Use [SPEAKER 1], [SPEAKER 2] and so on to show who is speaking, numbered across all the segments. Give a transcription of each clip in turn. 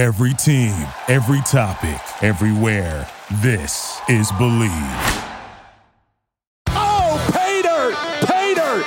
[SPEAKER 1] Every team, every topic, everywhere. This is Bleav.
[SPEAKER 2] Oh, Pay Dirt! Pater!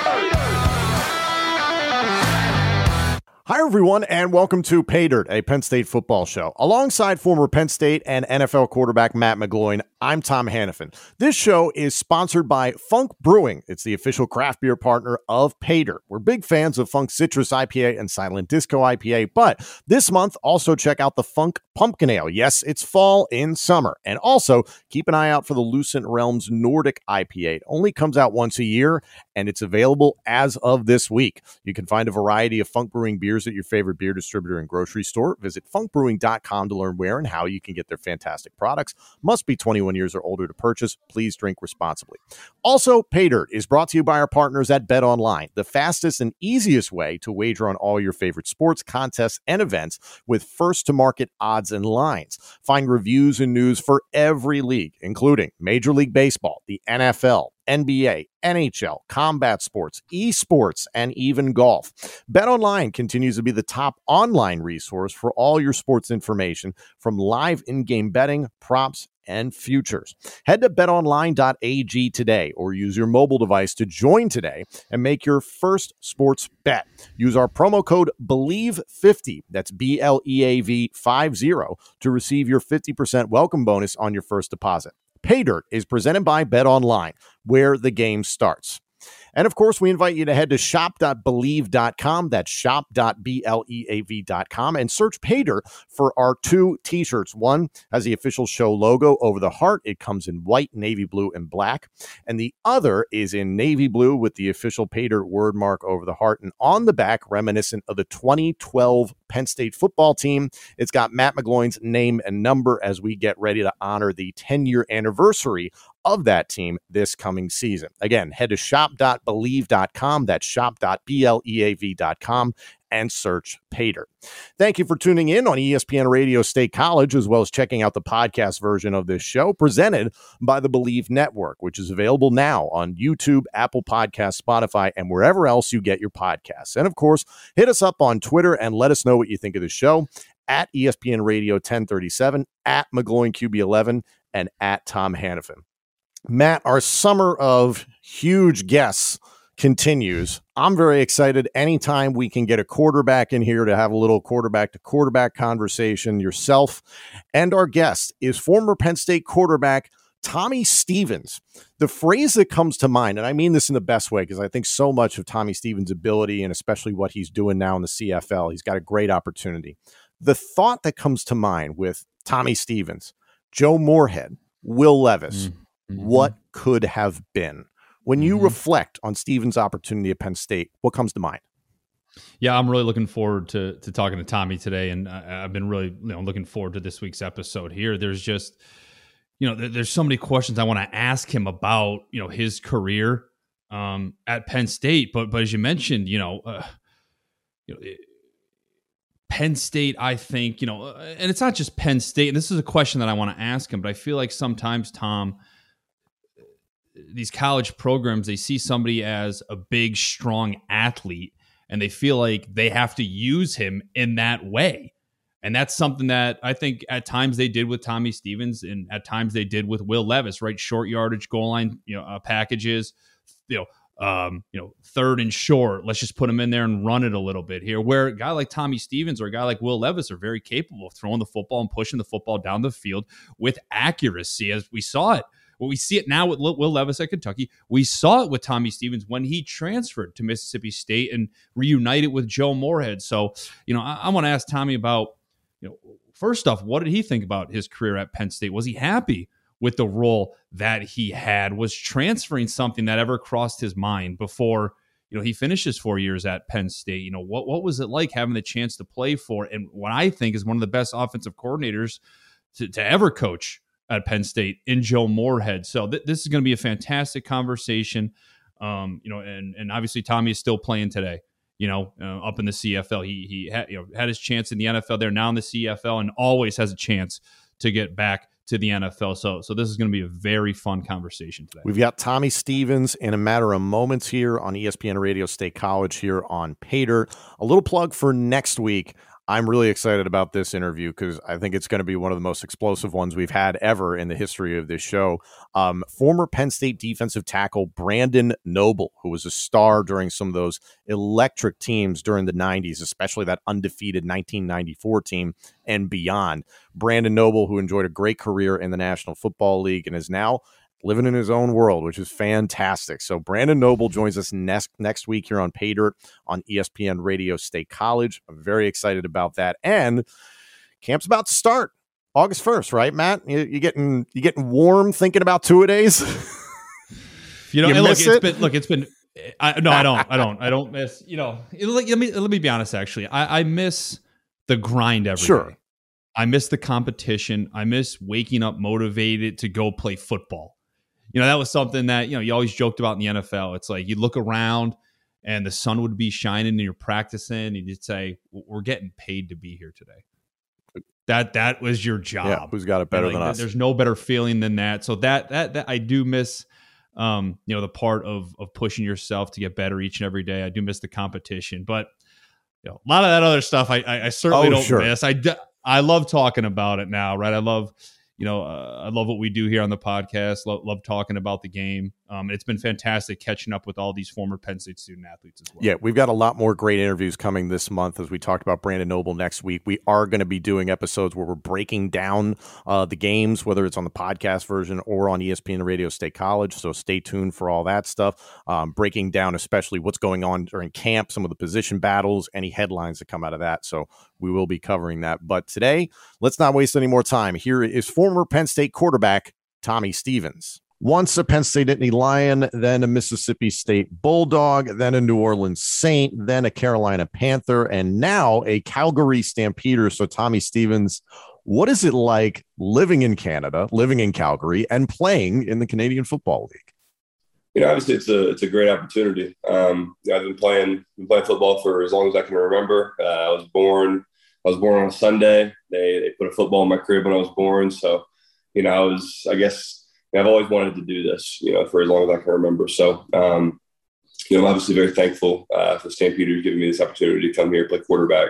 [SPEAKER 2] Hi, everyone, and welcome to Pay Dirt, a Penn State football show. Alongside former Penn State and NFL quarterback Matt McGloin, I'm Tom Hannafin. This show is sponsored by Funk Brewing. It's the official craft beer partner of Pay Dirt. We're big fans of Funk Citrus IPA and Silent Disco IPA, but this month, also check out the Funk Pumpkin Ale. Yes, it's fall in summer. And also keep an eye out for the Lucent Realms Nordic IPA. It only comes out once a year, and it's available as of this week. You can find a variety of Funk Brewing beers at your favorite beer distributor and grocery store. Visit funkbrewing.com to learn where and how you can get their fantastic products. Must be 21 years or older to purchase. Please drink responsibly. Also, Pay Dirt is brought to you by our partners at Bet Online, the fastest and easiest way to wager on all your favorite sports, contests, and events with first to market odds and lines. Find reviews and news for every league, including Major League Baseball, the NFL, NBA, NHL, combat sports, esports, and even golf. BetOnline continues to be the top online resource for all your sports information from live in-game betting, props, and futures. Head to betonline.ag today or use your mobile device to join today and make your first sports bet. Use our promo code BLEAV50, that's B L E A V 50, to receive your 50% welcome bonus on your first deposit. Pay Dirt is presented by Bet Online, where the game starts. And of course, we invite you to head to shop.bleav.com. That's shop.bleav.com and search Pay Dirt for our two t shirts. One has the official show logo over the heart, it comes in white, navy blue, and black. And the other is in navy blue with the official Pay Dirt word mark over the heart. And on the back, reminiscent of the 2012 Penn State football team, it's got Matt McGloin's name and number as we get ready to honor the 10 year anniversary of that team this coming season. Again, head to shop.bleav.com. That's shop.bleav.com and search Pay Dirt. Thank you for tuning in on ESPN Radio State College, as well as checking out the podcast version of this show presented by the Bleav Network, which is available now on YouTube, Apple Podcasts, Spotify, and wherever else you get your podcasts. And of course, hit us up on Twitter and let us know what you think of the show at ESPN Radio 1037, at McGloin QB11, and at Tom Hannafin. Matt, our summer of huge guests continues. I'm very excited anytime we can get a quarterback in here to have a little quarterback to quarterback conversation. Yourself and our guest is former Penn State quarterback Tommy Stevens. The phrase that comes to mind, and I mean this in the best way because I think so much of Tommy Stevens' ability and especially what he's doing now in the CFL, he's got a great opportunity. The thought that comes to mind with Tommy Stevens, Joe Moorhead, Will Levis,
[SPEAKER 3] Mm-hmm.
[SPEAKER 2] what could have been. When you
[SPEAKER 3] Mhm.
[SPEAKER 2] reflect on Stevens' opportunity at Penn State, what comes to mind?
[SPEAKER 3] Yeah, I'm really looking forward to to talking to Tommy today, and I, I've been really you know looking forward to this week's episode. Here, there's just you know there, there's so many questions I want to ask him about you know his career um, at Penn State, but but as you mentioned, you know, uh, you know. It, Penn State, I think, you know, uh, and it's not just Penn State. And this is a question that I want to ask him, but I feel like sometimes, Tom, these college programs, they see somebody as a big, strong athlete and they feel like they have to use him in that way. And that's something that I think at times they did with Tommy Stevens and at times they did with Will Levis, right? Short yardage goal line, you know, uh, packages, you know, um, you know, third and short. Let's just put him in there and run it a little bit here. Where a guy like Tommy Stevens or a guy like Will Levis are very capable of throwing the football and pushing the football down the field with accuracy, as we saw it. Well, we see it now with Will Levis at Kentucky. We saw it with Tommy Stevens when he transferred to Mississippi State and reunited with Joe Moorhead. So, you know, I, I want to ask Tommy about, you know, first off, what did he think about his career at Penn State? Was he happy with the role that he had? Was transferring something that ever crossed his mind before, you know, he finished his four years at Penn State? You know, what what was it like having the chance to play for and what I think is one of the best offensive coordinators to, to ever coach at Penn State in Joe Moorhead. So th- this is going to be a fantastic conversation. Um, you know, and and obviously Tommy is still playing today. You know, uh, up in the CFL, he he had, you know had his chance in the NFL. There now in the CFL, and always has a chance to get back to the NFL. So so this is going to be a very fun conversation today.
[SPEAKER 2] We've got Tommy Stevens in a matter of moments here on ESPN Radio State College here on Pay Dirt. A little plug for next week. I'm really excited about this interview because I think it's going to be one of the most explosive ones we've had ever in the history of this show. Um, former Penn State defensive tackle Brandon Noble, who was a star during some of those electric teams during the 90s, especially that undefeated 1994 team and beyond. Brandon Noble, who enjoyed a great career in the National Football League and is now living in his own world, which is fantastic. So Brandon Noble joins us next next week here on Pay Dirt on ESPN Radio State College. I'm very excited about that. And camp's about to start August first, right, Matt? You, you getting you getting warm thinking about two a days?
[SPEAKER 3] you know, you look, it? has been look, it's been. I, no, I don't. I don't. I don't miss. You know, let me let me be honest. Actually, I, I miss the grind every sure. day. I miss the competition. I miss waking up motivated to go play football you know, that was something that, you know, you always joked about in the NFL. It's like you look around and the sun would be shining and you're practicing and you'd say, we're getting paid to be here today. That that was your job. Yeah,
[SPEAKER 2] who's got it better
[SPEAKER 3] like,
[SPEAKER 2] than us?
[SPEAKER 3] There's no better feeling than that. So that that that I do miss um, you know, the part of of pushing yourself to get better each and every day. I do miss the competition, but you know, a lot of that other stuff I I, I certainly oh, don't sure. miss. I I love talking about it now, right? I love you know, uh, I love what we do here on the podcast. Love, love talking about the game. Um, it's been fantastic catching up with all these former Penn State student athletes as well.
[SPEAKER 2] Yeah, we've got a lot more great interviews coming this month as we talked about Brandon Noble next week. We are going to be doing episodes where we're breaking down uh, the games, whether it's on the podcast version or on ESPN Radio State College. So stay tuned for all that stuff. Um, breaking down, especially what's going on during camp, some of the position battles, any headlines that come out of that. So we will be covering that. But today, let's not waste any more time. Here is former Penn State quarterback Tommy Stevens. Once a Penn State Nittany Lion, then a Mississippi State Bulldog, then a New Orleans Saint, then a Carolina Panther, and now a Calgary Stampeder. So, Tommy Stevens, what is it like living in Canada, living in Calgary, and playing in the Canadian Football League?
[SPEAKER 4] You know, obviously, it's a it's a great opportunity. Um, I've been playing been playing football for as long as I can remember. Uh, I was born I was born on a Sunday. They they put a football in my crib when I was born, so you know, I was, I guess, I've always wanted to do this, you know, for as long as I can remember. So, um, you know, I'm obviously very thankful uh, for Stampeders giving me this opportunity to come here play quarterback,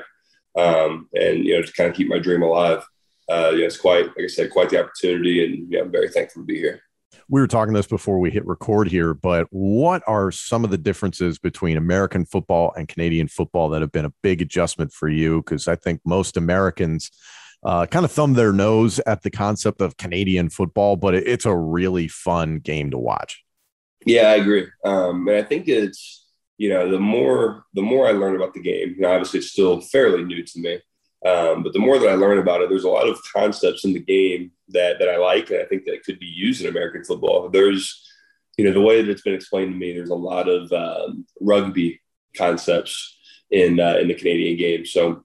[SPEAKER 4] um, and you know, to kind of keep my dream alive. Uh, yeah, it's quite, like I said, quite the opportunity, and yeah, I'm very thankful to be here.
[SPEAKER 2] We were talking this before we hit record here, but what are some of the differences between American football and Canadian football that have been a big adjustment for you? Because I think most Americans uh, kind of thumb their nose at the concept of Canadian football, but it, it's a really fun game to watch.
[SPEAKER 4] Yeah, I agree. Um, and I think it's, you know, the more the more I learn about the game, you know, obviously it's still fairly new to me. Um, but the more that I learn about it, there's a lot of concepts in the game that that I like, and I think that could be used in American football. There's, you know, the way that it's been explained to me, there's a lot of um, rugby concepts in uh, in the Canadian game. So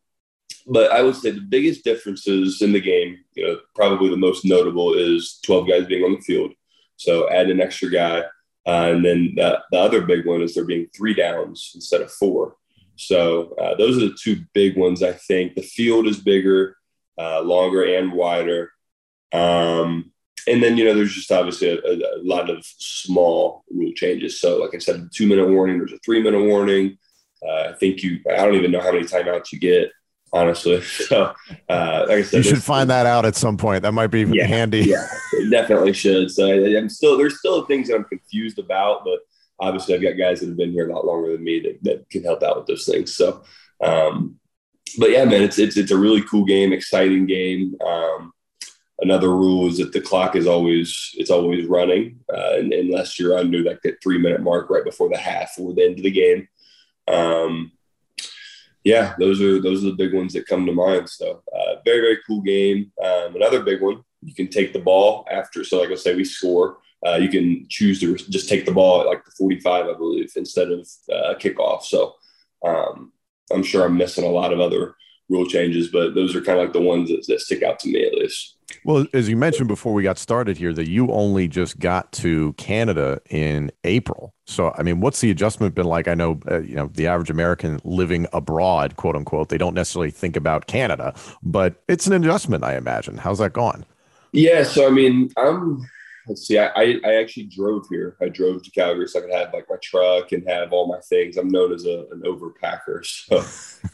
[SPEAKER 4] but I would say the biggest differences in the game, you know, probably the most notable is 12 guys being on the field. So add an extra guy. Uh, and then the, the, other big one is there being three downs instead of four. So uh, those are the two big ones, I think. The field is bigger, uh, longer, and wider. Um, and then, you know, there's just obviously a, a, lot of small rule changes. So, like I said, two minute warning, there's a three minute warning. Uh, I think you, I don't even know how many timeouts you get honestly. So, uh, like I said,
[SPEAKER 2] you should find that out at some point. That might be
[SPEAKER 4] yeah,
[SPEAKER 2] handy.
[SPEAKER 4] Yeah, definitely should. So, I, am still there's still things that I'm confused about, but obviously, I've got guys that have been here a lot longer than me that, that can help out with those things. So, um, but yeah, man, it's it's it's a really cool game, exciting game. Um, another rule is that the clock is always it's always running, uh, and, unless you're under like that three minute mark right before the half or the end of the game. Um, yeah, those are those are the big ones that come to mind. So uh, very very cool game. Um, another big one, you can take the ball after. So like I say, we score. Uh, you can choose to just take the ball at like the 45, I believe, instead of uh, kickoff. So um, I'm sure I'm missing a lot of other rule changes, but those are kind of like the ones that, that stick out to me at least.
[SPEAKER 2] Well, as you mentioned before we got started here, that you only just got to Canada in April. So, I mean, what's the adjustment been like? I know, uh, you know, the average American living abroad, quote unquote, they don't necessarily think about Canada, but it's an adjustment, I imagine. How's that going?
[SPEAKER 4] Yeah. So, I mean, I'm, let's see, I, I actually drove here. I drove to Calgary so I could have like my truck and have all my things. I'm known as a, an overpacker.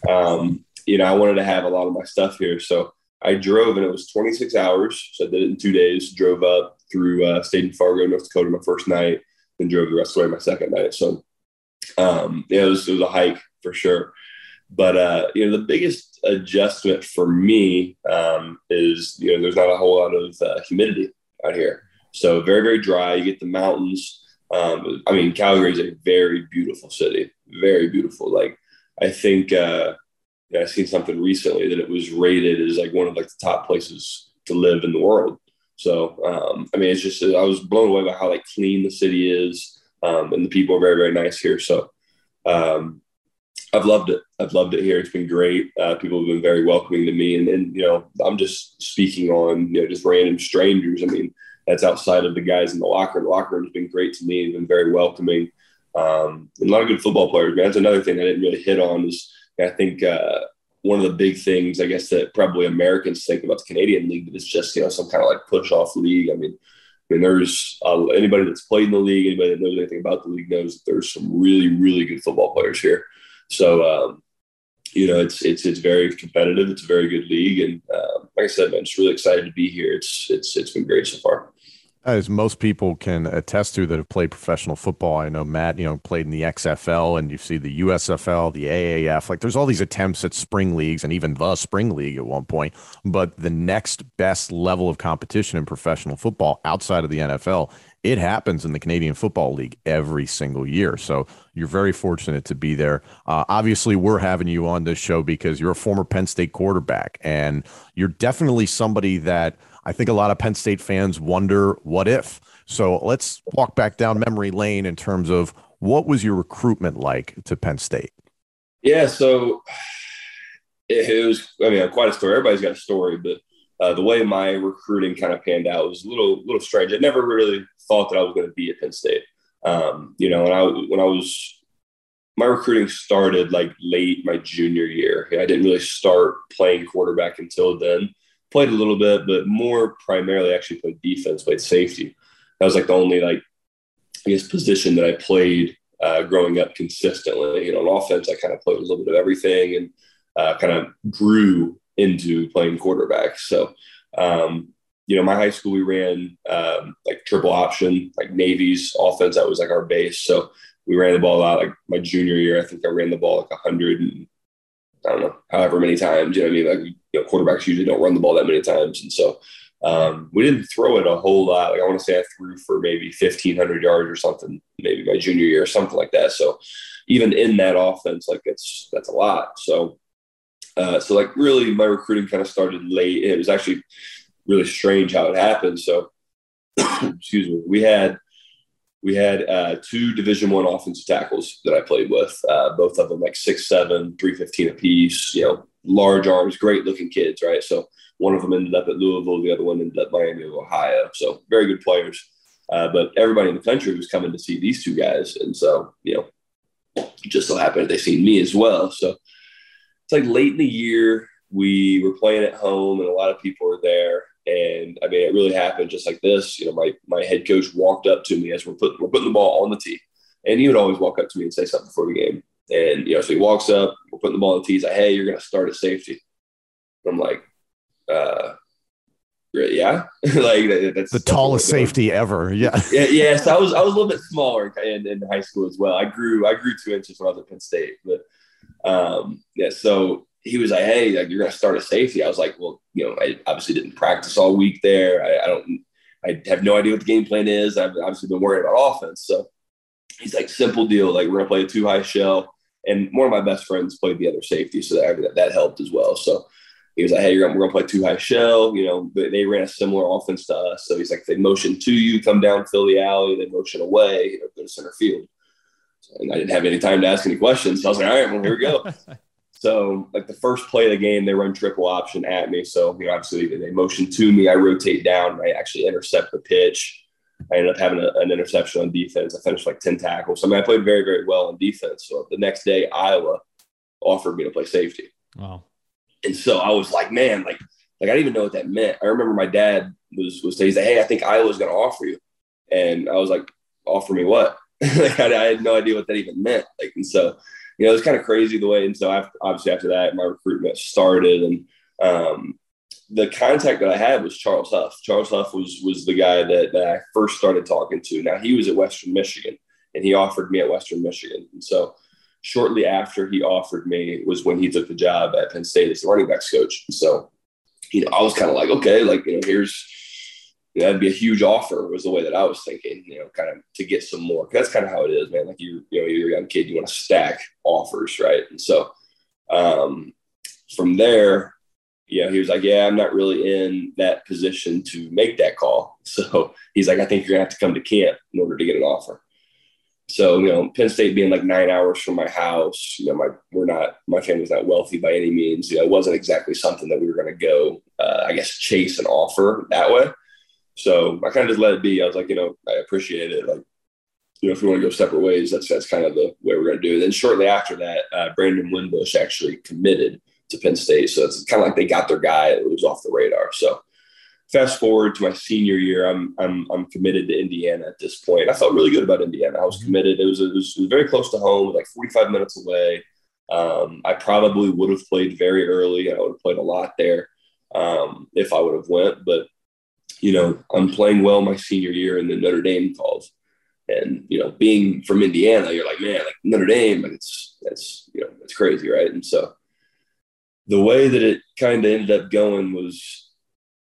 [SPEAKER 4] So, um, you know, I wanted to have a lot of my stuff here. So I drove and it was 26 hours. So I did it in two days, drove up through, uh, stayed in Fargo, North Dakota my first night, then drove the rest of the way my second night. So um, yeah, it was, it was a hike for sure. But, uh, you know, the biggest adjustment for me um, is, you know, there's not a whole lot of uh, humidity out here. So very, very dry. You get the mountains. Um, I mean, Calgary is a very beautiful city, very beautiful. Like, I think, uh, I seen something recently that it was rated as like one of like the top places to live in the world. So, um, I mean, it's just I was blown away by how like clean the city is, um, and the people are very very nice here. So, um, I've loved it. I've loved it here. It's been great. Uh, people have been very welcoming to me, and, and you know, I'm just speaking on you know just random strangers. I mean, that's outside of the guys in the locker. The locker room has been great to me. They've been very welcoming. Um, and a lot of good football players. Man, that's another thing I didn't really hit on is I think uh, one of the big things, I guess, that probably Americans think about the Canadian League that it's just you know some kind of like push off league. I mean, I mean, there's uh, anybody that's played in the league, anybody that knows anything about the league knows that there's some really, really good football players here. So, um, you know, it's it's it's very competitive. It's a very good league, and uh, like I said, man, just really excited to be here. It's it's it's been great so far
[SPEAKER 2] as most people can attest to that have played professional football. I know Matt, you know, played in the XFL and you see the USFL, the AAF. Like there's all these attempts at spring leagues and even the spring league at one point. But the next best level of competition in professional football outside of the NFL, it happens in the Canadian Football League every single year. So you're very fortunate to be there. Uh, obviously, we're having you on this show because you're a former Penn State quarterback and you're definitely somebody that – I think a lot of Penn State fans wonder what if. So let's walk back down memory lane in terms of what was your recruitment like to Penn State?
[SPEAKER 4] Yeah, so it, was, I mean, quite a story. Everybody's got a story, but uh, the way my recruiting kind of panned out was a little, little strange. I never really thought that I was going to be at Penn State. Um, you know, when I when I was my recruiting started like late my junior year. I didn't really start playing quarterback until then played a little bit, but more primarily actually played defense, played safety. That was like the only like I guess position that I played uh, growing up consistently. You know, on offense, I kind of played a little bit of everything and uh, kind of grew into playing quarterback. So, um, you know, my high school we ran um, like triple option, like Navy's offense. That was like our base. So we ran the ball out. Like my junior year, I think I ran the ball like a hundred and I don't know, however many times. You know what I mean? Like you know, quarterbacks usually don't run the ball that many times, and so um, we didn't throw it a whole lot. Like I want to say I threw for maybe fifteen hundred yards or something, maybe my junior year or something like that. So even in that offense, like it's that's a lot. So uh, so like really, my recruiting kind of started late. It was actually really strange how it happened. So excuse me, we had we had uh, two Division One offensive tackles that I played with. Uh, both of them like six seven, three fifteen apiece. You know, large arms, great looking kids, right? So one of them ended up at Louisville, the other one ended up Miami of Ohio. So very good players. Uh, but everybody in the country was coming to see these two guys, and so you know, just so happened they seen me as well. So it's like late in the year, we were playing at home, and a lot of people were there and I mean, it really happened just like this. You know, my my head coach walked up to me as we're putting we're putting the ball on the tee, and he would always walk up to me and say something before the game. And you know, so he walks up, putting the ball on the tee. He's like, "Hey, you're going to start at safety." I'm like, uh, yeah, like that's
[SPEAKER 2] the tallest safety ever. Yeah,
[SPEAKER 4] yeah, yeah. So I was I was a little bit smaller in, in high school as well. I grew I grew two inches when I was at Penn State, but um, yeah. So he was like, "Hey, like you're gonna start a safety." I was like, "Well, you know, I obviously didn't practice all week there. I, I don't, I have no idea what the game plan is. I've obviously been worried about offense." So he's like, "Simple deal. Like we're gonna play a two high shell." And one of my best friends played the other safety, so that that helped as well. So he was like, "Hey, we're gonna play two high shell." You know, they ran a similar offense to us. So he's like, "They motion to you, come down, fill the alley. They motion away, you know, go to center field." And I didn't have any time to ask any questions. So I was like, "All right, well, here we go." So like the first play of the game, they run triple option at me. So you know, obviously they motion to me. I rotate down. I actually intercept the pitch. I ended up having a, an interception on defense. I finished like ten tackles. So, I mean, I played very very well on defense. So the next day, Iowa offered me to play safety.
[SPEAKER 3] Wow.
[SPEAKER 4] And so I was like, man, like like I didn't even know what that meant. I remember my dad was was saying, "Hey, I think Iowa's going to offer you," and I was like, "Offer me what?" like I, I, had no idea what that even meant. Like, and so you know, it's kind of crazy the way. And so after, obviously after that, my recruitment started and, um, the contact that I had was Charles Huff. Charles Huff was was the guy that, that I first started talking to. Now he was at Western Michigan, and he offered me at Western Michigan. And so shortly after he offered me was when he took the job at Penn State as the running backs coach. And so, you know, I was kind of like, okay, like you know, here's you know, that'd be a huge offer was the way that I was thinking, you know, kind of to get some more. That's kind of how it is, man. Like you, you know, you're a young kid, you want to stack offers, right? And so um, from there, you know, he was like, yeah, I'm not really in that position to make that call. So he's like, I think you're gonna have to come to camp in order to get an offer. So, you know, Penn State being like nine hours from my house, you know, my we're not my family's not wealthy by any means. You know, it wasn't exactly something that we were to go, uh, I guess, chase an offer that way. So I kind of just let it be. I was like, you know, I appreciate it. Like, you know, if we want to go separate ways, that's that's kind of the way we're going to do it. Then shortly after that, uh, Brandon Wimbush actually committed to Penn State. So it's kind of like they got their guy. It was off the radar. So fast forward to my senior year, I'm I'm I'm committed to Indiana at this point. I felt really good about Indiana. I was mm-hmm. committed. It was it was, it was very close to home, like 45 minutes away. Um, I probably would have played very early. I would have played a lot there um, if I would have went. But you know, I'm playing well my senior year, and then Notre Dame calls. And you know, being from Indiana, you're like, man, like Notre Dame, like it's that's you know, it's crazy, right? And so the way that it kind of ended up going was,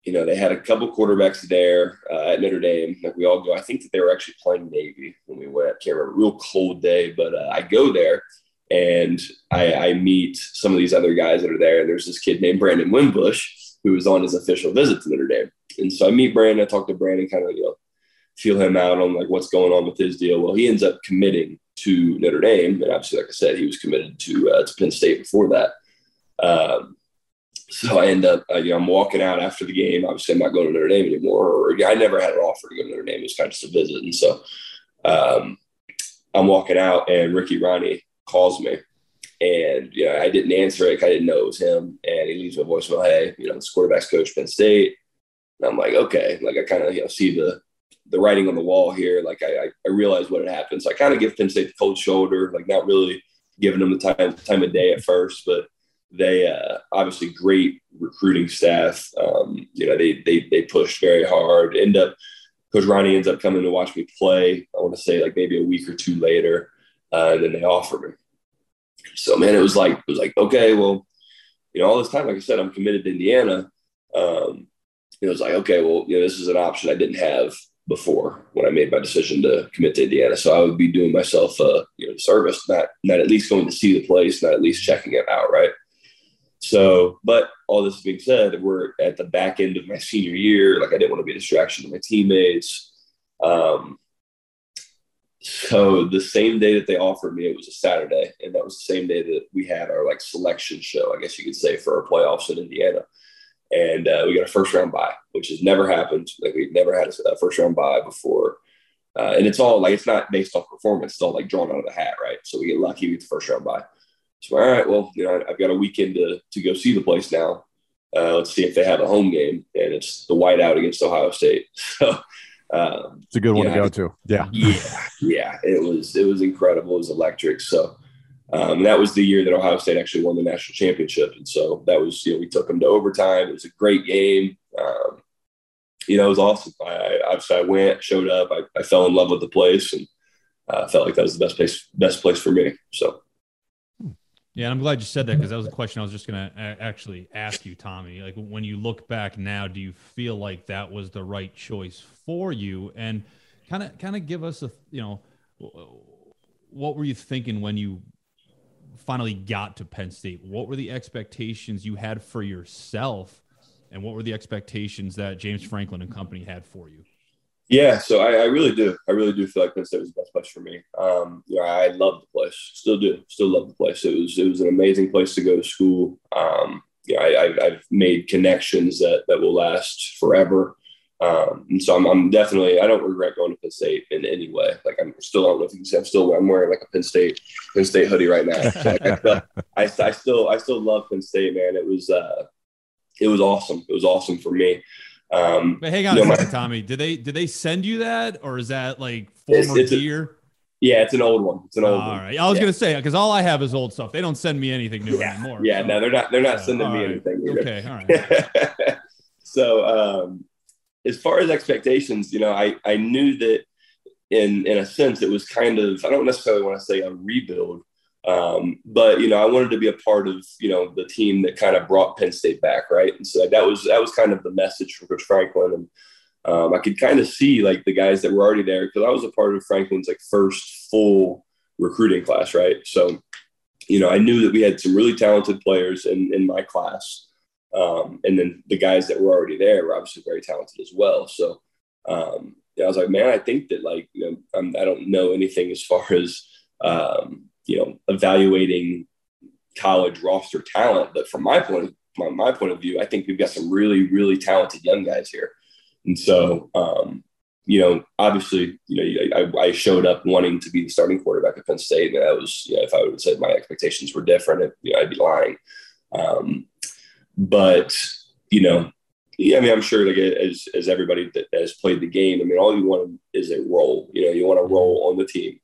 [SPEAKER 4] you know, they had a couple quarterbacks there uh, at Notre Dame. Like we all go, I think that they were actually playing Navy when we went. Can't remember, real cold day, but uh, I go there and I, I meet some of these other guys that are there. And there's this kid named Brandon Wimbush who was on his official visit to Notre Dame. And so I meet Brandon, I talk to Brandon, kind of, you know, feel him out on like what's going on with his deal. Well, he ends up committing to Notre Dame. And obviously, like I said, he was committed to, uh, to Penn State before that. Um, so I end up, uh, you know, I'm walking out after the game. Obviously, I'm not going to Notre Dame anymore. Or I never had an offer to go to Notre Dame. It was kind of just a visit. And so um, I'm walking out, and Ricky Rahne calls me. And, you know, I didn't answer it. I didn't know it was him. And he leaves me a voicemail, hey, you know, this quarterback's coach, Penn State. And I'm like, okay. Like, I kind of, you know, see the, the writing on the wall here. Like, I, I, I realize what had happened. So I kind of give Penn State the cold shoulder, like, not really giving them the time, time of day at first. But, they uh, obviously great recruiting staff. Um, you know, they they they pushed very hard. End up, Coach Rahne ends up coming to watch me play. I want to say like maybe a week or two later, uh, and then they offered me. So man, it was like it was like okay, well, you know, all this time, like I said, I'm committed to Indiana. Um, it was like okay, well, you know, this is an option I didn't have before when I made my decision to commit to Indiana. So I would be doing myself a you know service, not not at least going to see the place, not at least checking it out, right? So, but all this being said, we're at the back end of my senior year. Like I didn't want to be a distraction to my teammates. Um, so the same day that they offered me, it was a Saturday, and that was the same day that we had our like selection show, I guess you could say, for our playoffs in Indiana. And uh, we got a first round bye, which has never happened. Like we've never had a, first round bye before. Uh, and it's all like it's not based off performance; it's all like drawn out of the hat, right? So we get lucky with the first round bye. So all right, well, you know, I've got a weekend to to go see the place now. Uh, let's see if they have a home game, and it's the whiteout against Ohio State. So
[SPEAKER 2] um, it's a good one to go to. Yeah,
[SPEAKER 4] yeah, yeah. It was it was incredible. It was electric. So um, that was the year that Ohio State actually won the national championship, and so that was you know we took them to overtime. It was a great game. Um, you know, it was awesome. I, I obviously I went, showed up, I, I fell in love with the place, and uh, felt like that was the best place best place for me. So
[SPEAKER 3] yeah, and I'm glad you said that because that was a question I was just going to actually ask you, Tommy. Like, when you look back now, do you feel like that was the right choice for you? And kind of, kind of give us a, you know, what were you thinking when you finally got to Penn State? What were the expectations you had for yourself, and what were the expectations that James Franklin and company had for you?
[SPEAKER 4] Yeah, so I, I, really do. I really do feel like Penn State was the best place for me. Um, you know, I love the place, still do, still love the place. It was it was an amazing place to go to school. Um, yeah, I, have made connections that that will last forever. Um, and so I'm, I'm, definitely I don't regret going to Penn State in any way. Like I'm still I don't know if you can see I'm still I'm wearing like a Penn State Penn State hoodie right now. So like I, still, I, I still I still love Penn State, man. It was uh, it was awesome. It was awesome for me.
[SPEAKER 3] Um, but hang on you know, a second, my, Tommy. Did they did they send you that, or is that like former it's, it's gear?
[SPEAKER 4] Yeah, it's an old one. It's an old
[SPEAKER 3] all
[SPEAKER 4] one.
[SPEAKER 3] right. I was
[SPEAKER 4] yeah.
[SPEAKER 3] gonna say because all I have is old stuff. They don't send me anything new
[SPEAKER 4] yeah.
[SPEAKER 3] anymore.
[SPEAKER 4] Yeah,
[SPEAKER 3] so.
[SPEAKER 4] no, they're not. They're not
[SPEAKER 3] Yeah,
[SPEAKER 4] sending
[SPEAKER 3] all
[SPEAKER 4] me
[SPEAKER 3] right.
[SPEAKER 4] anything. either.
[SPEAKER 3] Okay, all right.
[SPEAKER 4] so, um, as far as expectations, you know, I I knew that in in a sense it was kind of I don't necessarily want to say a rebuild, um, but you know, I wanted to be a part of you know the team that kind of brought Penn State back, right? And so that was that was kind of the message from Coach Franklin, and um, I could kind of see like the guys that were already there because I was a part of Franklin's like first full recruiting class, right? So, you know, I knew that we had some really talented players in in my class, um, and then the guys that were already there were obviously very talented as well. So. Um, yeah, I was like, man, I think that like, you know, I'm, I don't know anything as far as, um, you know, evaluating college roster talent, but from my point, of, my, my point of view, I think we've got some really, really talented young guys here. And so, um, you know, obviously, you know, I, I, showed up wanting to be the starting quarterback at Penn State, and that was, you know, if I would have said my expectations were different, it, you know, I'd be lying. Um, but you know, yeah, I mean, I'm sure like as as everybody that has played the game, I mean, all you want is a role. You know, you want a role on the team,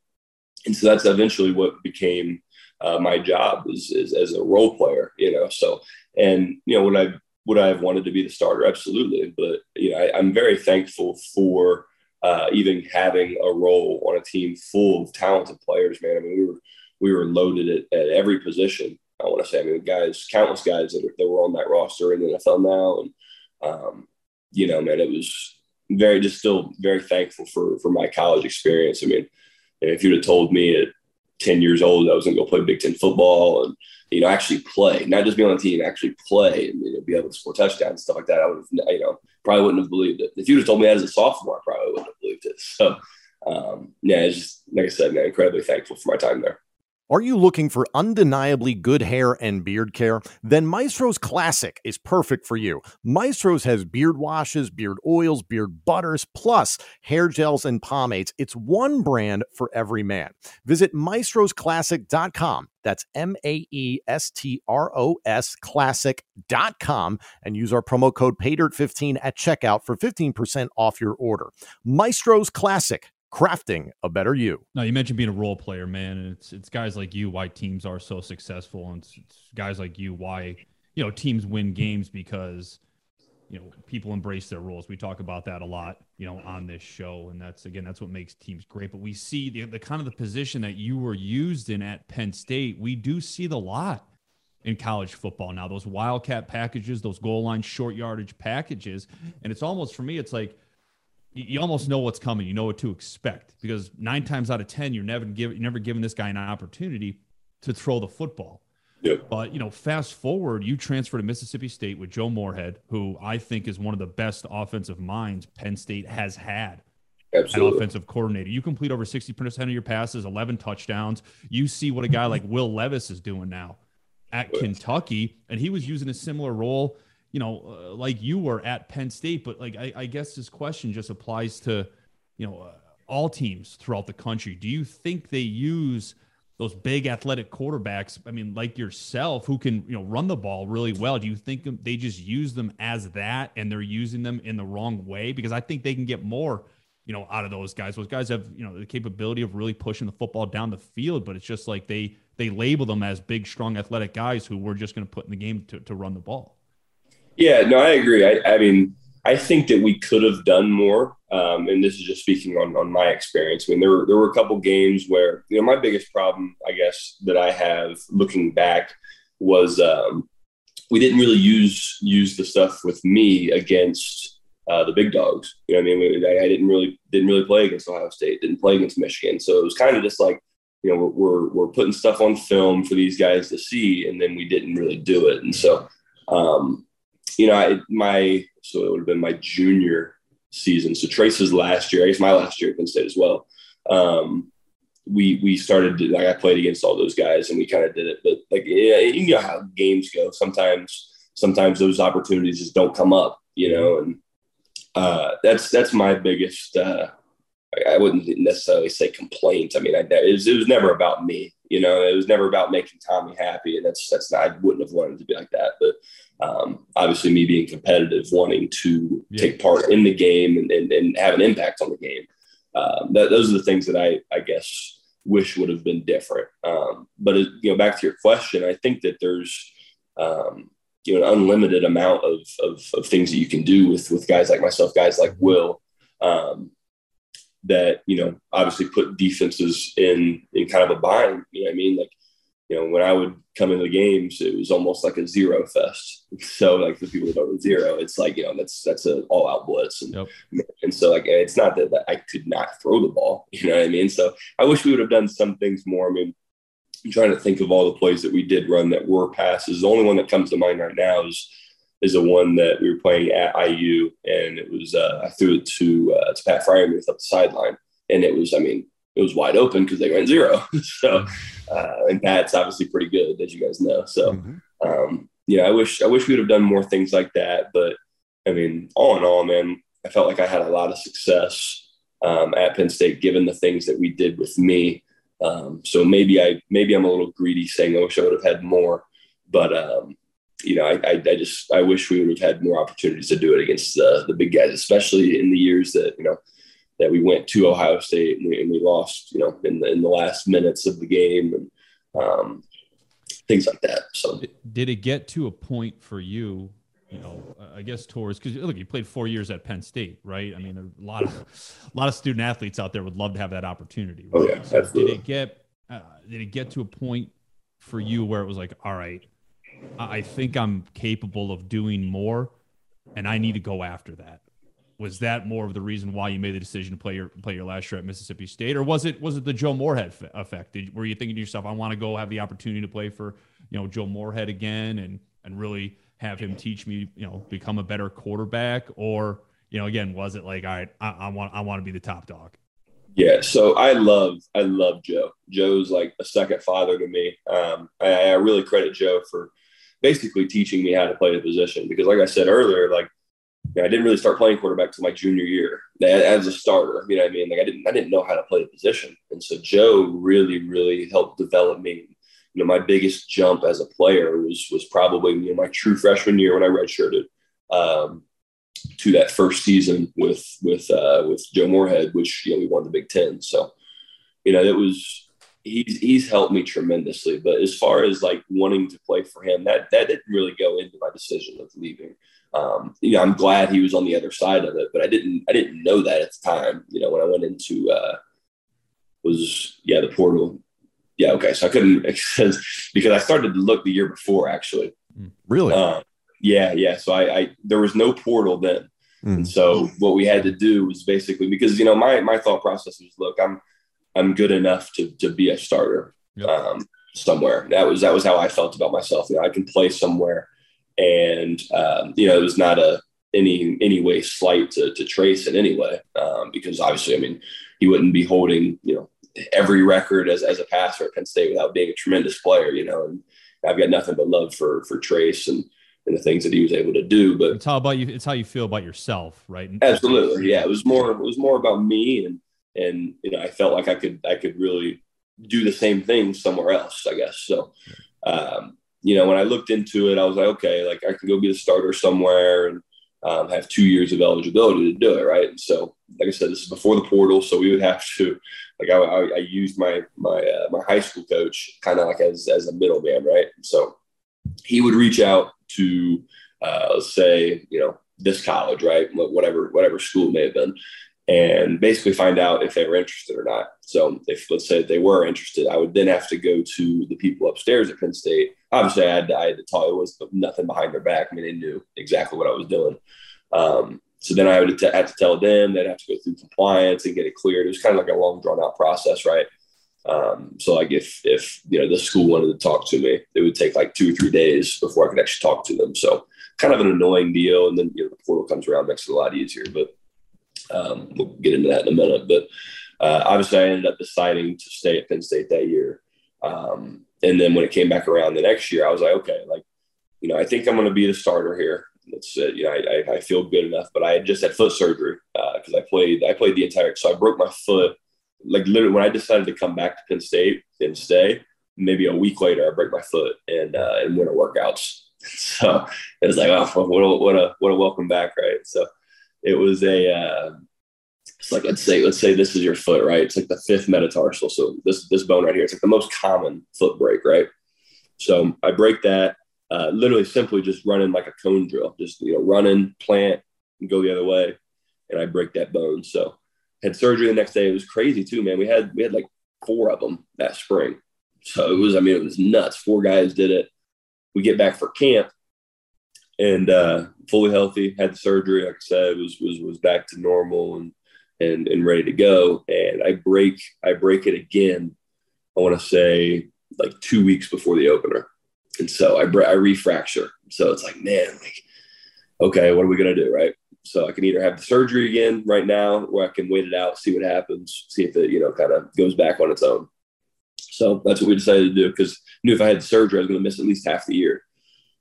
[SPEAKER 4] and so that's eventually what became uh, my job is, is as a role player. You know, so and you know, would I would I have wanted to be the starter? Absolutely, but you know, I, I'm very thankful for uh, even having a role on a team full of talented players. Man, I mean, we were we were loaded at, at every position. I want to say, I mean, guys, countless guys that, that were on that roster in the NFL now, and um, you know, man, it was very just still very thankful for for my college experience. I mean, if you'd have told me at 10 years old I was gonna go play Big Ten football and you know actually play, not just be on the team, actually play and you know, be able to score touchdowns and stuff like that, I would have you know probably wouldn't have believed it. If you'd have told me that as a sophomore, I probably wouldn't have believed it. So um, yeah, it's just like I said, man, incredibly thankful for my time there.
[SPEAKER 2] Are you looking for undeniably good hair and beard care? Then Maestro's Classic is perfect for you. Maestro's has beard washes, beard oils, beard butters, plus hair gels and pomades. It's one brand for every man. Visit maestrosclassic.com. That's M A E S T R O S classic.com and use our promo code PAYDIRT15 at checkout for 15% off your order. Maestro's Classic crafting a better you.
[SPEAKER 3] Now you mentioned being a role player, man, and it's it's guys like you why teams are so successful, and it's, it's guys like you why you know teams win games because you know people embrace their roles. We talk about that a lot, you know, on this show, and that's again that's what makes teams great. But we see the, the kind of the position that you were used in at Penn State. We do see the lot in college football now. Those wildcat packages, those goal line short yardage packages, and it's almost for me, it's like you almost know what's coming. You know what to expect because nine times out of ten, you're never give, you're never giving this guy an opportunity to throw the football. But you know, fast forward, you transfer to Mississippi State with Joe Moorhead, who I think is one of the best offensive minds Penn State has had.
[SPEAKER 4] Absolutely.
[SPEAKER 3] An offensive coordinator. You complete over 60% of your passes, 11 touchdowns. You see what a guy like Will Levis is doing now at Kentucky, and he was using a similar role you know, uh, like you were at Penn State, but like I, I guess this question just applies to, you know, uh, all teams throughout the country. Do you think they use those big athletic quarterbacks? I mean, like yourself, who can you know run the ball really well. Do you think they just use them as that, and they're using them in the wrong way? Because I think they can get more, you know, out of those guys. Those guys have you know the capability of really pushing the football down the field, but it's just like they they label them as big, strong, athletic guys who we're just going to put in the game to, to run the ball.
[SPEAKER 4] Yeah, no, I agree. I, I mean, I think that we could have done more. Um, and this is just speaking on, on my experience. I mean, there were, there were a couple games where, you know, my biggest problem, I guess, that I have looking back was um, we didn't really use use the stuff with me against uh, the big dogs. You know, I mean, I, I didn't really didn't really play against Ohio State, didn't play against Michigan, so it was kind of just like, you know, we're, we're we're putting stuff on film for these guys to see, and then we didn't really do it, and so. Um, you know, I, my so it would have been my junior season. So Trace's last year, I guess my last year at Penn State as well. Um, we we started to, like I played against all those guys and we kind of did it, but like yeah, you know how games go. Sometimes sometimes those opportunities just don't come up, you know, and uh, that's that's my biggest. Uh, I wouldn't necessarily say complaint. I mean, I, it, was, it was never about me. You know, it was never about making Tommy happy, and that's that's not, I wouldn't have wanted to be like that. But um, obviously, me being competitive, wanting to yeah. take part in the game and, and, and, have an impact on the game. Um, that, those are the things that I I guess wish would have been different. Um, but it, you know, back to your question, I think that there's um, you know an unlimited amount of, of, of things that you can do with with guys like myself, guys like Will. Um, that you know obviously put defenses in in kind of a bind. You know what I mean? Like you know when I would come into the games, it was almost like a zero fest. So like the people that don't zero, it's like you know that's that's an all out blitz, and yep. and so like it's not that, that I could not throw the ball. You know what I mean? So I wish we would have done some things more. I mean. I'm trying to think of all the plays that we did run that were passes. The only one that comes to mind right now is is the one that we were playing at IU, and it was uh, I threw it to uh, to Pat Freiermuth up the sideline, and it was I mean it was wide open because they went zero. so uh, and Pat's obviously pretty good, as you guys know. So mm-hmm. um, yeah, I wish I wish we would have done more things like that. But I mean, all in all, man, I felt like I had a lot of success um, at Penn State given the things that we did with me. Um, so maybe I maybe I'm a little greedy saying I wish I would have had more, but um, you know, I, I, I, just I wish we would have had more opportunities to do it against the, the big guys, especially in the years that you know that we went to Ohio State and we, and we lost, you know, in the in the last minutes of the game and um, things like that. So,
[SPEAKER 3] did it get to a point for you? You know, I guess towards because look, you played four years at Penn State, right? I mean, a lot of a lot of student athletes out there would love to have that opportunity.
[SPEAKER 4] Right? Oh yeah,
[SPEAKER 3] so Did it get uh, did it get to a point for you where it was like, all right, I think I'm capable of doing more, and I need to go after that. Was that more of the reason why you made the decision to play your play your last year at Mississippi State, or was it was it the Joe Moorhead effect? Did, were you thinking to yourself, I want to go have the opportunity to play for you know Joe Moorhead again, and and really have him teach me, you know, become a better quarterback, or you know, again, was it like, all right, I, I want I want to be the top dog?
[SPEAKER 4] Yeah, so I love I love Joe. Joe's like a second father to me. Um, I, I really credit Joe for basically teaching me how to play the position. Because, like I said earlier, like you know, I didn't really start playing quarterback until my junior year as a starter. You know what I mean? Like I didn't I didn't know how to play the position, and so Joe really really helped develop me. You know, my biggest jump as a player was was probably you know my true freshman year when I redshirted. Um, to that first season with with uh, with Joe Moorhead, which you know we won the Big Ten. So, you know, it was he's he's helped me tremendously. But as far as like wanting to play for him, that that didn't really go into my decision of leaving. Um, you know, I'm glad he was on the other side of it, but I didn't I didn't know that at the time. You know, when I went into uh, was yeah the portal. Yeah, okay. So I couldn't because because I started to look the year before actually.
[SPEAKER 2] Hmm. Really?
[SPEAKER 4] Uh, yeah, yeah. So I, I there was no portal then. Mm. And so what we had to do was basically because you know my my thought process was look I'm I'm good enough to to be a starter yep. um, somewhere. That was that was how I felt about myself. You know, I can play somewhere, and um, you know, it was not a any any way slight to, to Trace in any way um, because obviously, I mean, he wouldn't be holding you know every record as as a passer at Penn State without being a tremendous player. You know, and I've got nothing but love for for Trace and and the things that he was able to do. But
[SPEAKER 3] it's how about you. It's how you feel about yourself, right?
[SPEAKER 4] Absolutely, yeah. It was more. It was more about me and and you know I felt like I could I could really do the same thing somewhere else I guess. So um, you know when I looked into it I was like okay like I can go be a starter somewhere and um, have two years of eligibility to do it right? And so like I said this is before the portal so we would have to like I, I, I used my my uh, my high school coach kind of like as as a middleman right? So he would reach out to uh, let's say you know this college right? Whatever whatever school may have been and basically find out if they were interested or not. So if let's say they were interested, I would then have to go to the people upstairs at Penn State. Obviously, I had to, I had to tell it was nothing behind their back. I mean, they knew exactly what I was doing. Um, so then I would have to tell them. They'd have to go through compliance and get it cleared. It was kind of like a long, drawn out process, right? Um, so like if if you know the school wanted to talk to me, it would take like two or three days before I could actually talk to them. So kind of an annoying deal. And then you know the portal comes around, makes it a lot easier. But um, we'll get into that in a minute. But uh, obviously, I ended up deciding to stay at Penn State that year. Um, and then when it came back around the next year, I was like, okay, like, you know, I think I'm going to be the starter here. It's, uh, you know, I, I, feel good enough, but I had just had foot surgery because uh, I played, I played the entire, so I broke my foot. Like literally when I decided to come back to Penn State and stay, maybe a week later, I break my foot and, uh, and winter workouts. So it was like, oh, what a, what a, what a welcome back. Right. So it was a uh, it's like let's say let's say this is your foot, right? It's like the fifth metatarsal. So this this bone right here, it's like the most common foot break, right? So I break that uh, literally simply just running like a cone drill, just you know running, plant, and go the other way, and I break that bone. So had surgery the next day. It was crazy too, man. We had we had like four of them that spring. So it was, I mean, it was nuts. Four guys did it. We get back for camp and uh, fully healthy, had the surgery, like I said, was was was back to normal and and and ready to go. And I break I break it again. I want to say like two weeks before the opener, and so I I refracture. So it's like, man, like, okay, what are we gonna do, right? So I can either have the surgery again right now, or I can wait it out, see what happens, see if it you know kind of goes back on its own. So that's what we decided to do because knew if I had surgery, I was going to miss at least half the year.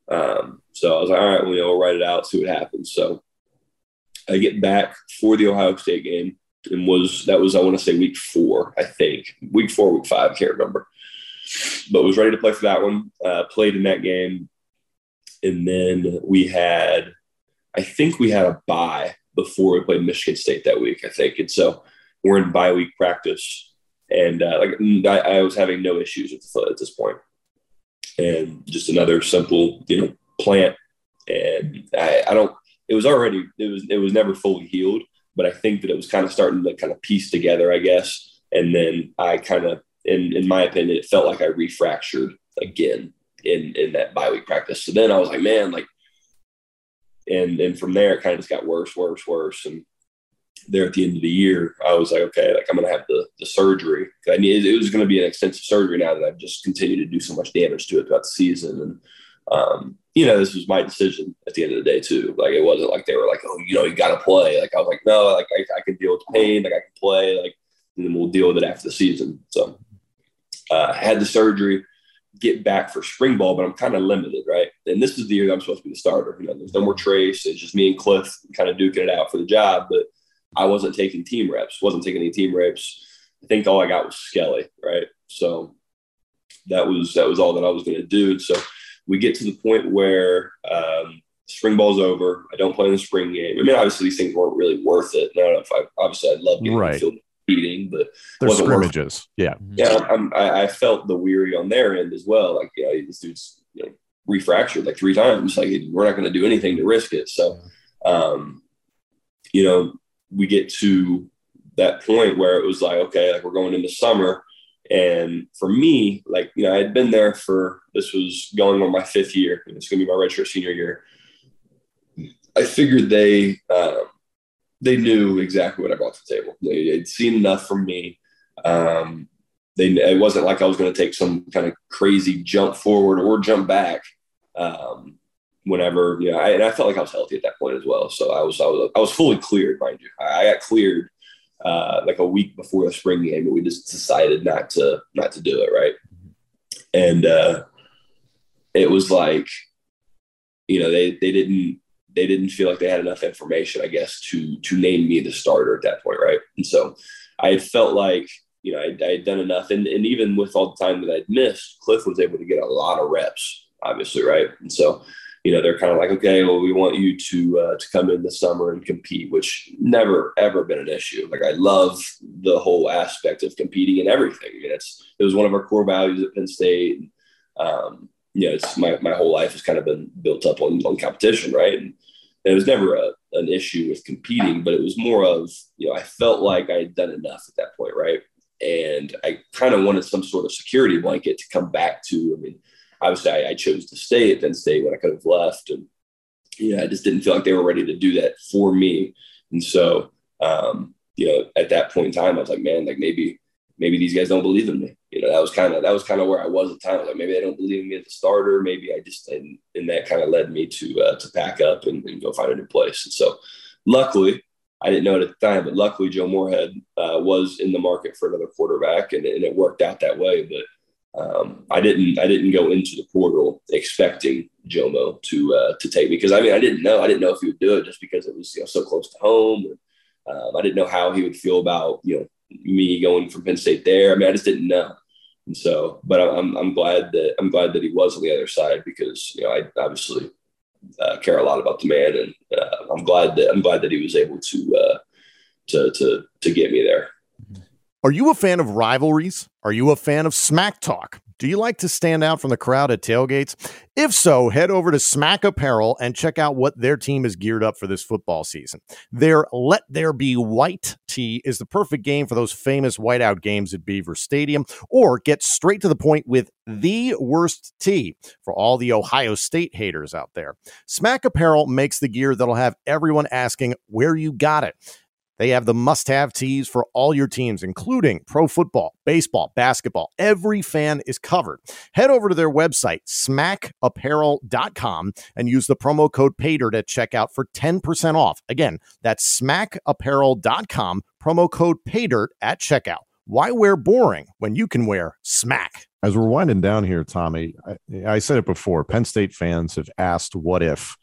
[SPEAKER 4] Um, so I was like, all right, well, you know, we'll write it out, see what happens. So I get back for the Ohio State game and was that was I want to say week four, I think. Week four, week five, I can't remember, but was ready to play for that one. Uh, played in that game, and then we had, I think we had a bye before we played Michigan State that week, I think, and so we're in bye week practice, and uh, like I, I was having no issues with the foot at this point, and just another simple, you know, plant, and I, I don't it was already it was it was never fully healed, but I think that it was kind of starting to kind of piece together, I guess. And then I kind of, in in my opinion, it felt like I refractured again in in that bye week practice. So then I was like, man, like, and and from there it kind of just got worse, worse, worse. And there at the end of the year, I was like, okay, like I'm gonna have the the surgery. I mean, it, was gonna be an extensive surgery now that I've just continued to do so much damage to it throughout the season, and um, you know, this was my decision at the end of the day too. Like it wasn't like they were like, oh, you know, you got to play. Like I was like, no, like I, I can deal with the pain. Like I can play. Like and then we'll deal with it after the season. So uh, I had the surgery, get back for spring ball, but I'm kind of limited, right? And this is the year I'm supposed to be the starter. You know, there's no more Trace. It's just me and Cliff kind of duking it out for the job. But I wasn't taking team reps. wasn't taking any team reps. I think all I got was Skelly, right? So that was that was all that I was going to do. So we get to the point where um, spring ball's over. I don't play in the spring game. I mean, obviously these things weren't really worth it. I don't know if I obviously I'd love getting right. field beating, but
[SPEAKER 2] they're scrimmages. Yeah,
[SPEAKER 4] yeah. I'm, I, I felt the weary on their end as well. Like, you know, this dude's you know refractured like three times. Like, we're not going to do anything to risk it. So, um, you know, we get to that point where it was like, okay, like we're going into summer. And for me, like, you know, I had been there for this was going on my fifth year, and it's going to be my redshirt senior year. I figured they um, they knew exactly what I brought to the table. They had seen enough from me. Um, they it wasn't like I was going to take some kind of crazy jump forward or jump back. Um, whenever you know, I, and I felt like I was healthy at that point as well. So I was I was I was fully cleared, mind you. I, I got cleared uh, like a week before the spring game, but we just decided not to not to do it, right? And uh, it was like, you know, they they didn't they didn't feel like they had enough information, I guess, to to name me the starter at that point, right? And so I felt like you know I, I had done enough, and and even with all the time that I'd missed, Cliff was able to get a lot of reps, obviously, right? And so you know they're kind of like okay well we want you to uh, to come in the summer and compete which never ever been an issue. Like i love the whole aspect of competing and everything. I mean, it's it was one of our core values at penn state. Um, you know it's my, my whole life has kind of been built up on, on competition right? And, and it was never a, an issue with competing but it was more of you know i felt like i had done enough at that point right? And i kind of wanted some sort of security blanket to come back to i mean obviously I, I, chose to stay at Penn State when I could have left. And, yeah, I just didn't feel like they were ready to do that for me. And so, um, you know, at that point in time, I was like, man, like maybe, maybe these guys don't believe in me. You know, that was kind of, that was kind of where I was at the time. Like maybe they don't believe in me as a starter. Maybe I just, and, and that kind of led me to, uh, to pack up and, and, go find a new place. And so luckily, I didn't know it at the time, but luckily Joe Moorhead uh, was in the market for another quarterback and, and it worked out that way. But um, I didn't I didn't go into the portal expecting Jomo to uh, to take me because I mean I didn't know I didn't know if he would do it just because it was you know so close to home. And, um, I didn't know how he would feel about you know me going from Penn State there. I mean I just didn't know. And so, but I'm I'm glad that I'm glad that he was on the other side because you know I obviously uh, care a lot about the man, and uh, I'm glad that I'm glad that he was able to uh, to to to get me there.
[SPEAKER 2] Are you a fan of rivalries? Are you a fan of smack talk? Do you like to stand out from the crowd at tailgates? If so, head over to Smack Apparel and check out what their team is geared up for this football season. Their Let There Be White tee is the perfect game for those famous whiteout games at Beaver Stadium, or get straight to the point with the worst tee for all the Ohio State haters out there. Smack Apparel makes the gear that'll have everyone asking where you got it. They have the must have tees for all your teams, including pro football, baseball, basketball. Every fan is covered. Head over to their website, smackapparel.com, and use the promo code PAYDIRT at checkout for 10% off. Again, that's smackapparel.com, promo code PAYDIRT at checkout. Why wear boring when you can wear smack?
[SPEAKER 5] As we're winding down here, Tommy, I, I said it before Penn State fans have asked what if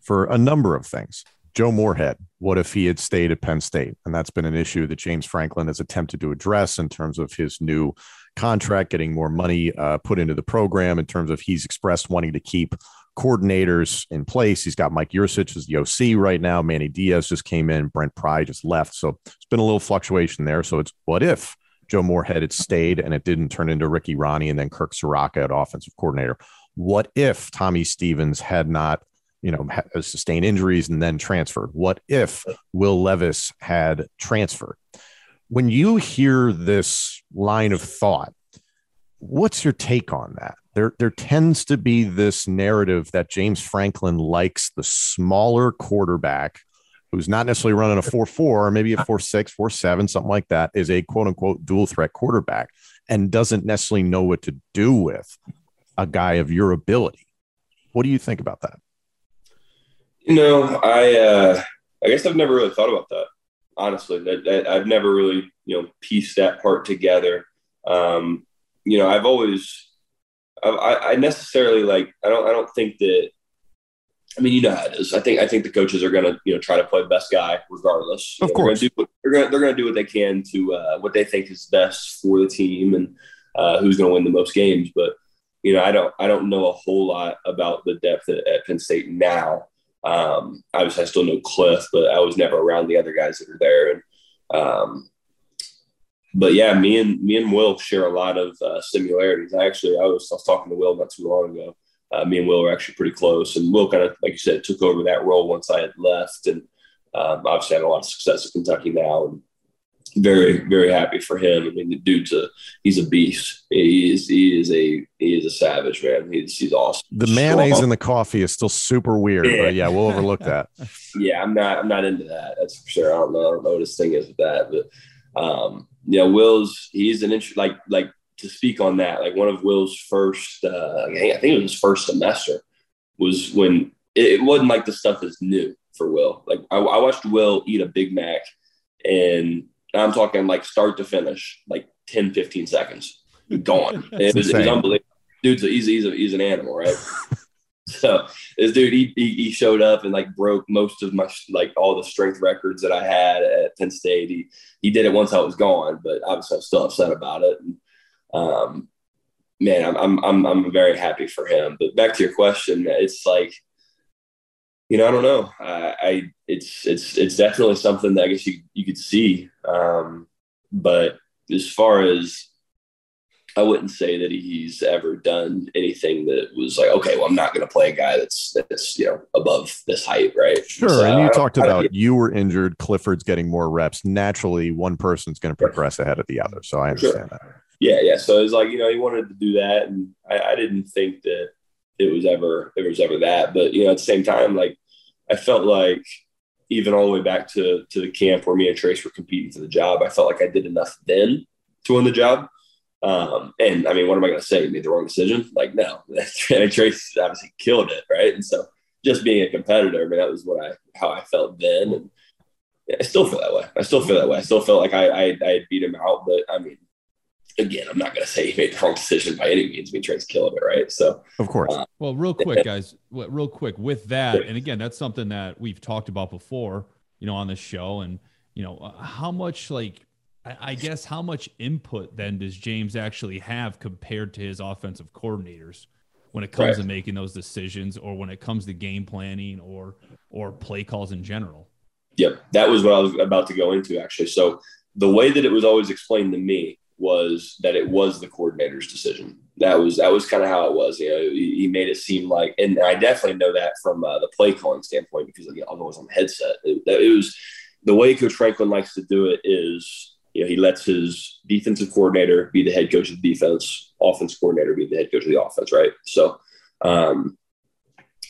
[SPEAKER 5] for a number of things. Joe Moorhead, what if he had stayed at Penn State? And that's been an issue that James Franklin has attempted to address in terms of his new contract, getting more money uh, put into the program, in terms of he's expressed wanting to keep coordinators in place. He's got Mike Yurcich as the OC right now. Manny Diaz just came in. Brent Pry just left. So it's been a little fluctuation there. So it's what if Joe Moorhead had stayed and it didn't turn into Ricky Rahne and then Kirk Ciarrocca at offensive coordinator? What if Tommy Stevens had not you know, uh, sustain injuries and then transferred? What if Will Levis had transferred? When you hear this line of thought, what's your take on that? There, there tends to be this narrative that James Franklin likes the smaller quarterback who's not necessarily running a 4 4, or maybe a 4 6, 4 7, something like that, is a quote unquote dual threat quarterback and doesn't necessarily know what to do with a guy of your ability. What do you think about that?
[SPEAKER 4] You know, I uh, I guess I've never really thought about that. Honestly, that, I've never really you know pieced that part together. Um, you know, I've always I, I necessarily like I don't I don't think that I mean, you know how it is. I think I think the coaches are going to you know try to play the best guy regardless.
[SPEAKER 5] Of know, course,
[SPEAKER 4] they're going to do they're going to do what they can to uh, what they think is best for the team and uh, who's going to win the most games. But you know, I don't I don't know a whole lot about the depth at, at Penn State now. Um, obviously, I still know Cliff, but I was never around the other guys that are there. And um, but yeah, me and me and Will share a lot of uh, similarities. I actually I was, I was talking to Will not too long ago. Uh, me and Will were actually pretty close, and Will kind of like you said took over that role once I had left, and um, obviously had a lot of success at Kentucky now. And very very happy for him. I mean, the dude's a he's a beast. He is he is a he is a savage man. He's he's awesome.
[SPEAKER 5] The mayonnaise Strong. in the coffee is still super weird, yeah. but yeah, we'll overlook that.
[SPEAKER 4] yeah, I'm not I'm not into that. That's for sure. I don't know, I don't know what his thing is with that, but um, yeah, Will's he's an interest like like to speak on that. Like one of Will's first, uh, I think it was his first semester was when it, it wasn't like the stuff is new for Will. Like I, I watched Will eat a Big Mac and I'm talking like start to finish, like 10, 15 seconds. Gone. it, was, it was unbelievable. Dude's a, he's, he's, a, he's an animal, right? so this dude, he, he, he showed up and like broke most of my like all the strength records that I had at Penn State. He he did it once I was gone, but obviously I'm still upset about it. And, um, man, I'm, I'm I'm I'm very happy for him. But back to your question, it's like you know, I don't know. I, I, it's it's it's definitely something that I guess you you could see. Um, but as far as I wouldn't say that he's ever done anything that was like, okay, well, I'm not going to play a guy that's that's you know above this height, right?
[SPEAKER 5] Sure. So and you talked about you were injured. Clifford's getting more reps. Naturally, one person's going to progress ahead of the other. So I understand sure. that.
[SPEAKER 4] Yeah, yeah. So it's like you know he wanted to do that, and I, I didn't think that it was ever it was ever that. But you know, at the same time, like I felt like even all the way back to to the camp where me and Trace were competing for the job, I felt like I did enough then to win the job. Um, and I mean, what am I going to say? Made the wrong decision? Like, no. Trace obviously killed it, right? And so, just being a competitor, I mean, that was what I how I felt then, and I still feel that way. I still feel that way. I still felt like I I, I beat him out, but I mean, again, I'm not going to say he made the wrong decision by any means. I mean, Trace's killing it, right? So,
[SPEAKER 5] of course. Uh,
[SPEAKER 3] well, real quick, guys, real quick with that, and again, that's something that we've talked about before, you know, on this show, and you know, uh, how much like. I guess how much input then does James actually have compared to his offensive coordinators when it comes right. to making those decisions or when it comes to game planning or or play calls in general?
[SPEAKER 4] Yep, that was what I was about to go into actually. So the way that it was always explained to me was that it was the coordinator's decision. That was that was kind of how it was. You know, he, he, made it seem like, and I definitely know that from uh, the play calling standpoint because you know, I was on the headset. It, it, was the way Coach Franklin likes to do it is, you know, he lets his defensive coordinator be the head coach of the defense, offense coordinator be the head coach of the offense, right? So, um,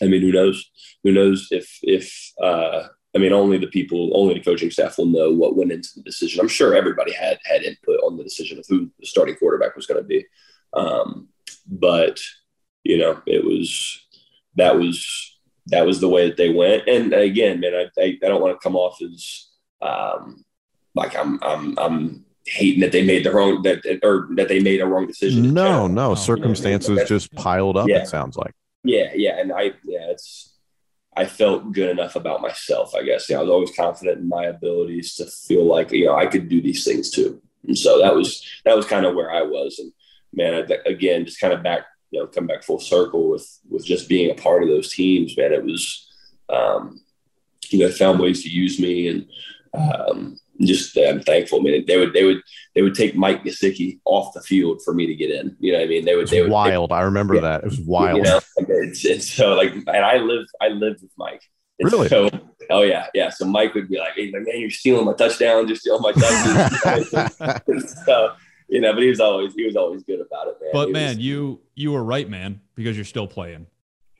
[SPEAKER 4] I mean, who knows? Who knows if if uh, I mean, only the people, only the coaching staff will know what went into the decision. I'm sure everybody had had input on the decision of who the starting quarterback was going to be, um, but you know, it was that was that was the way that they went. And again, man, I I, I don't want to come off as um, like I'm I'm I'm hating that they made the wrong that or that they made a wrong decision.
[SPEAKER 5] No, no, circumstances you know, just piled up. Yeah. It sounds like.
[SPEAKER 4] Yeah, yeah, and I yeah, it's I felt good enough about myself, I guess. Yeah, I was always confident in my abilities to feel like, you know, I could do these things too. And so that was, that was kind of where I was. And man, I, again, just kind of back, you know, come back full circle with, with just being a part of those teams, man. It was, um, you know, found ways to use me and, um, just uh, I'm thankful. I mean, they would they would they would take Mike Gesicki off the field for me to get in. You know what I mean? They would. They would
[SPEAKER 5] wild.
[SPEAKER 4] They,
[SPEAKER 5] I remember yeah, that. It was wild. You know?
[SPEAKER 4] it's, it's so like, and I live I lived with Mike.
[SPEAKER 5] And really?
[SPEAKER 4] So, oh yeah, yeah. So Mike would be like, "Hey, man, you're stealing my touchdown. You're stealing my touchdown." so you know, but he was always he was always good about it, man.
[SPEAKER 3] But
[SPEAKER 4] he
[SPEAKER 3] man,
[SPEAKER 4] was,
[SPEAKER 3] you you were right, man, because you're still playing.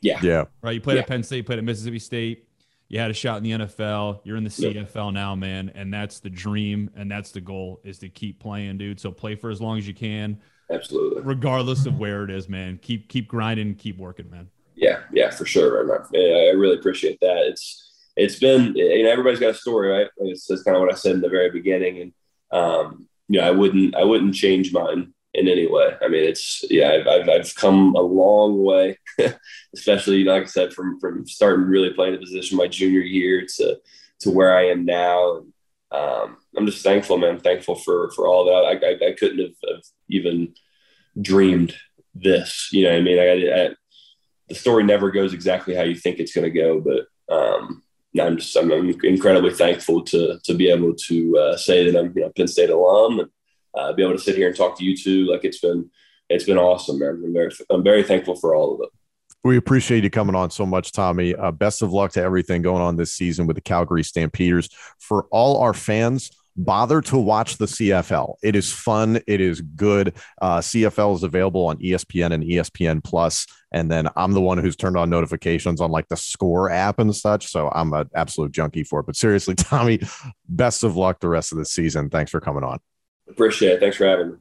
[SPEAKER 4] Yeah.
[SPEAKER 5] Yeah.
[SPEAKER 3] Right. You played yeah. at Penn State, played at Mississippi State you had a shot in the NFL. You're in the CFL now, man, and that's the dream and that's the goal is to keep playing, dude. So play for as long as you can.
[SPEAKER 4] Absolutely.
[SPEAKER 3] Regardless of where it is, man. Keep keep grinding, keep working, man.
[SPEAKER 4] Yeah, yeah, for sure, man. I really appreciate that. It's it's been you know everybody's got a story, right? It's just kind of what I said in the very beginning, and um, you know I wouldn't I wouldn't change mine in any way. I mean, it's yeah, I've, I've, I've come a long way, especially like I said, from from starting really playing the position my junior year to to where I am now. And um, I'm just thankful, man. Thankful for for all that. I, I, I couldn't have, have, even dreamed this. You know, I mean, I, I, the story never goes exactly how you think it's going to go, but um, I'm just I'm, I'm, incredibly thankful to to be able to uh, say that I'm you know Penn State alum and uh, be able to sit here and talk to you too. Like it's been, it's been awesome, man. I'm very, I'm very thankful for all of it.
[SPEAKER 5] We appreciate you coming on so much, Tommy. Uh, best of luck to everything going on this season with the Calgary Stampeders. For all our fans, bother to watch the CFL. It is fun. It is good. Uh, CFL is available on ESPN and ESPN Plus. Plus, and then I'm the one who's turned on notifications on like the Score app and such. So I'm an absolute junkie for it. But seriously, Tommy, best of luck the rest of the season. Thanks for coming on.
[SPEAKER 4] Appreciate it. Thanks for having me.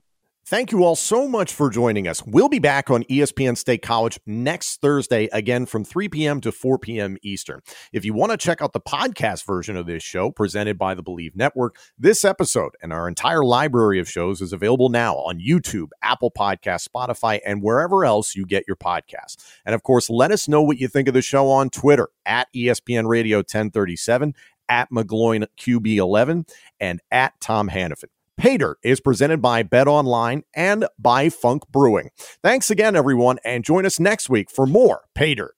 [SPEAKER 2] Thank you all so much for joining us. We'll be back on ESPN State College next Thursday, again from 3 p.m. to 4 p.m. Eastern. If you want to check out the podcast version of this show presented by the Bleav Network, this episode and our entire library of shows is available now on YouTube, Apple Podcast, Spotify, and wherever else you get your podcasts. And of course, let us know what you think of the show on Twitter at ESPN Radio 1037, at McGloin QB11, and at Tom Hannafin. Dirt is presented by BetOnline and by Funk Brewing. Thanks again, everyone, and join us next week for more Dirt.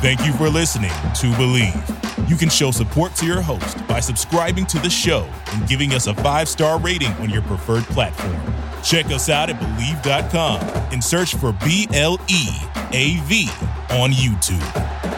[SPEAKER 1] Thank you for listening to Bleav. You can show support to your host by subscribing to the show and giving us a five star rating on your preferred platform. Check us out at Bleav.com and search for B L E A V on YouTube.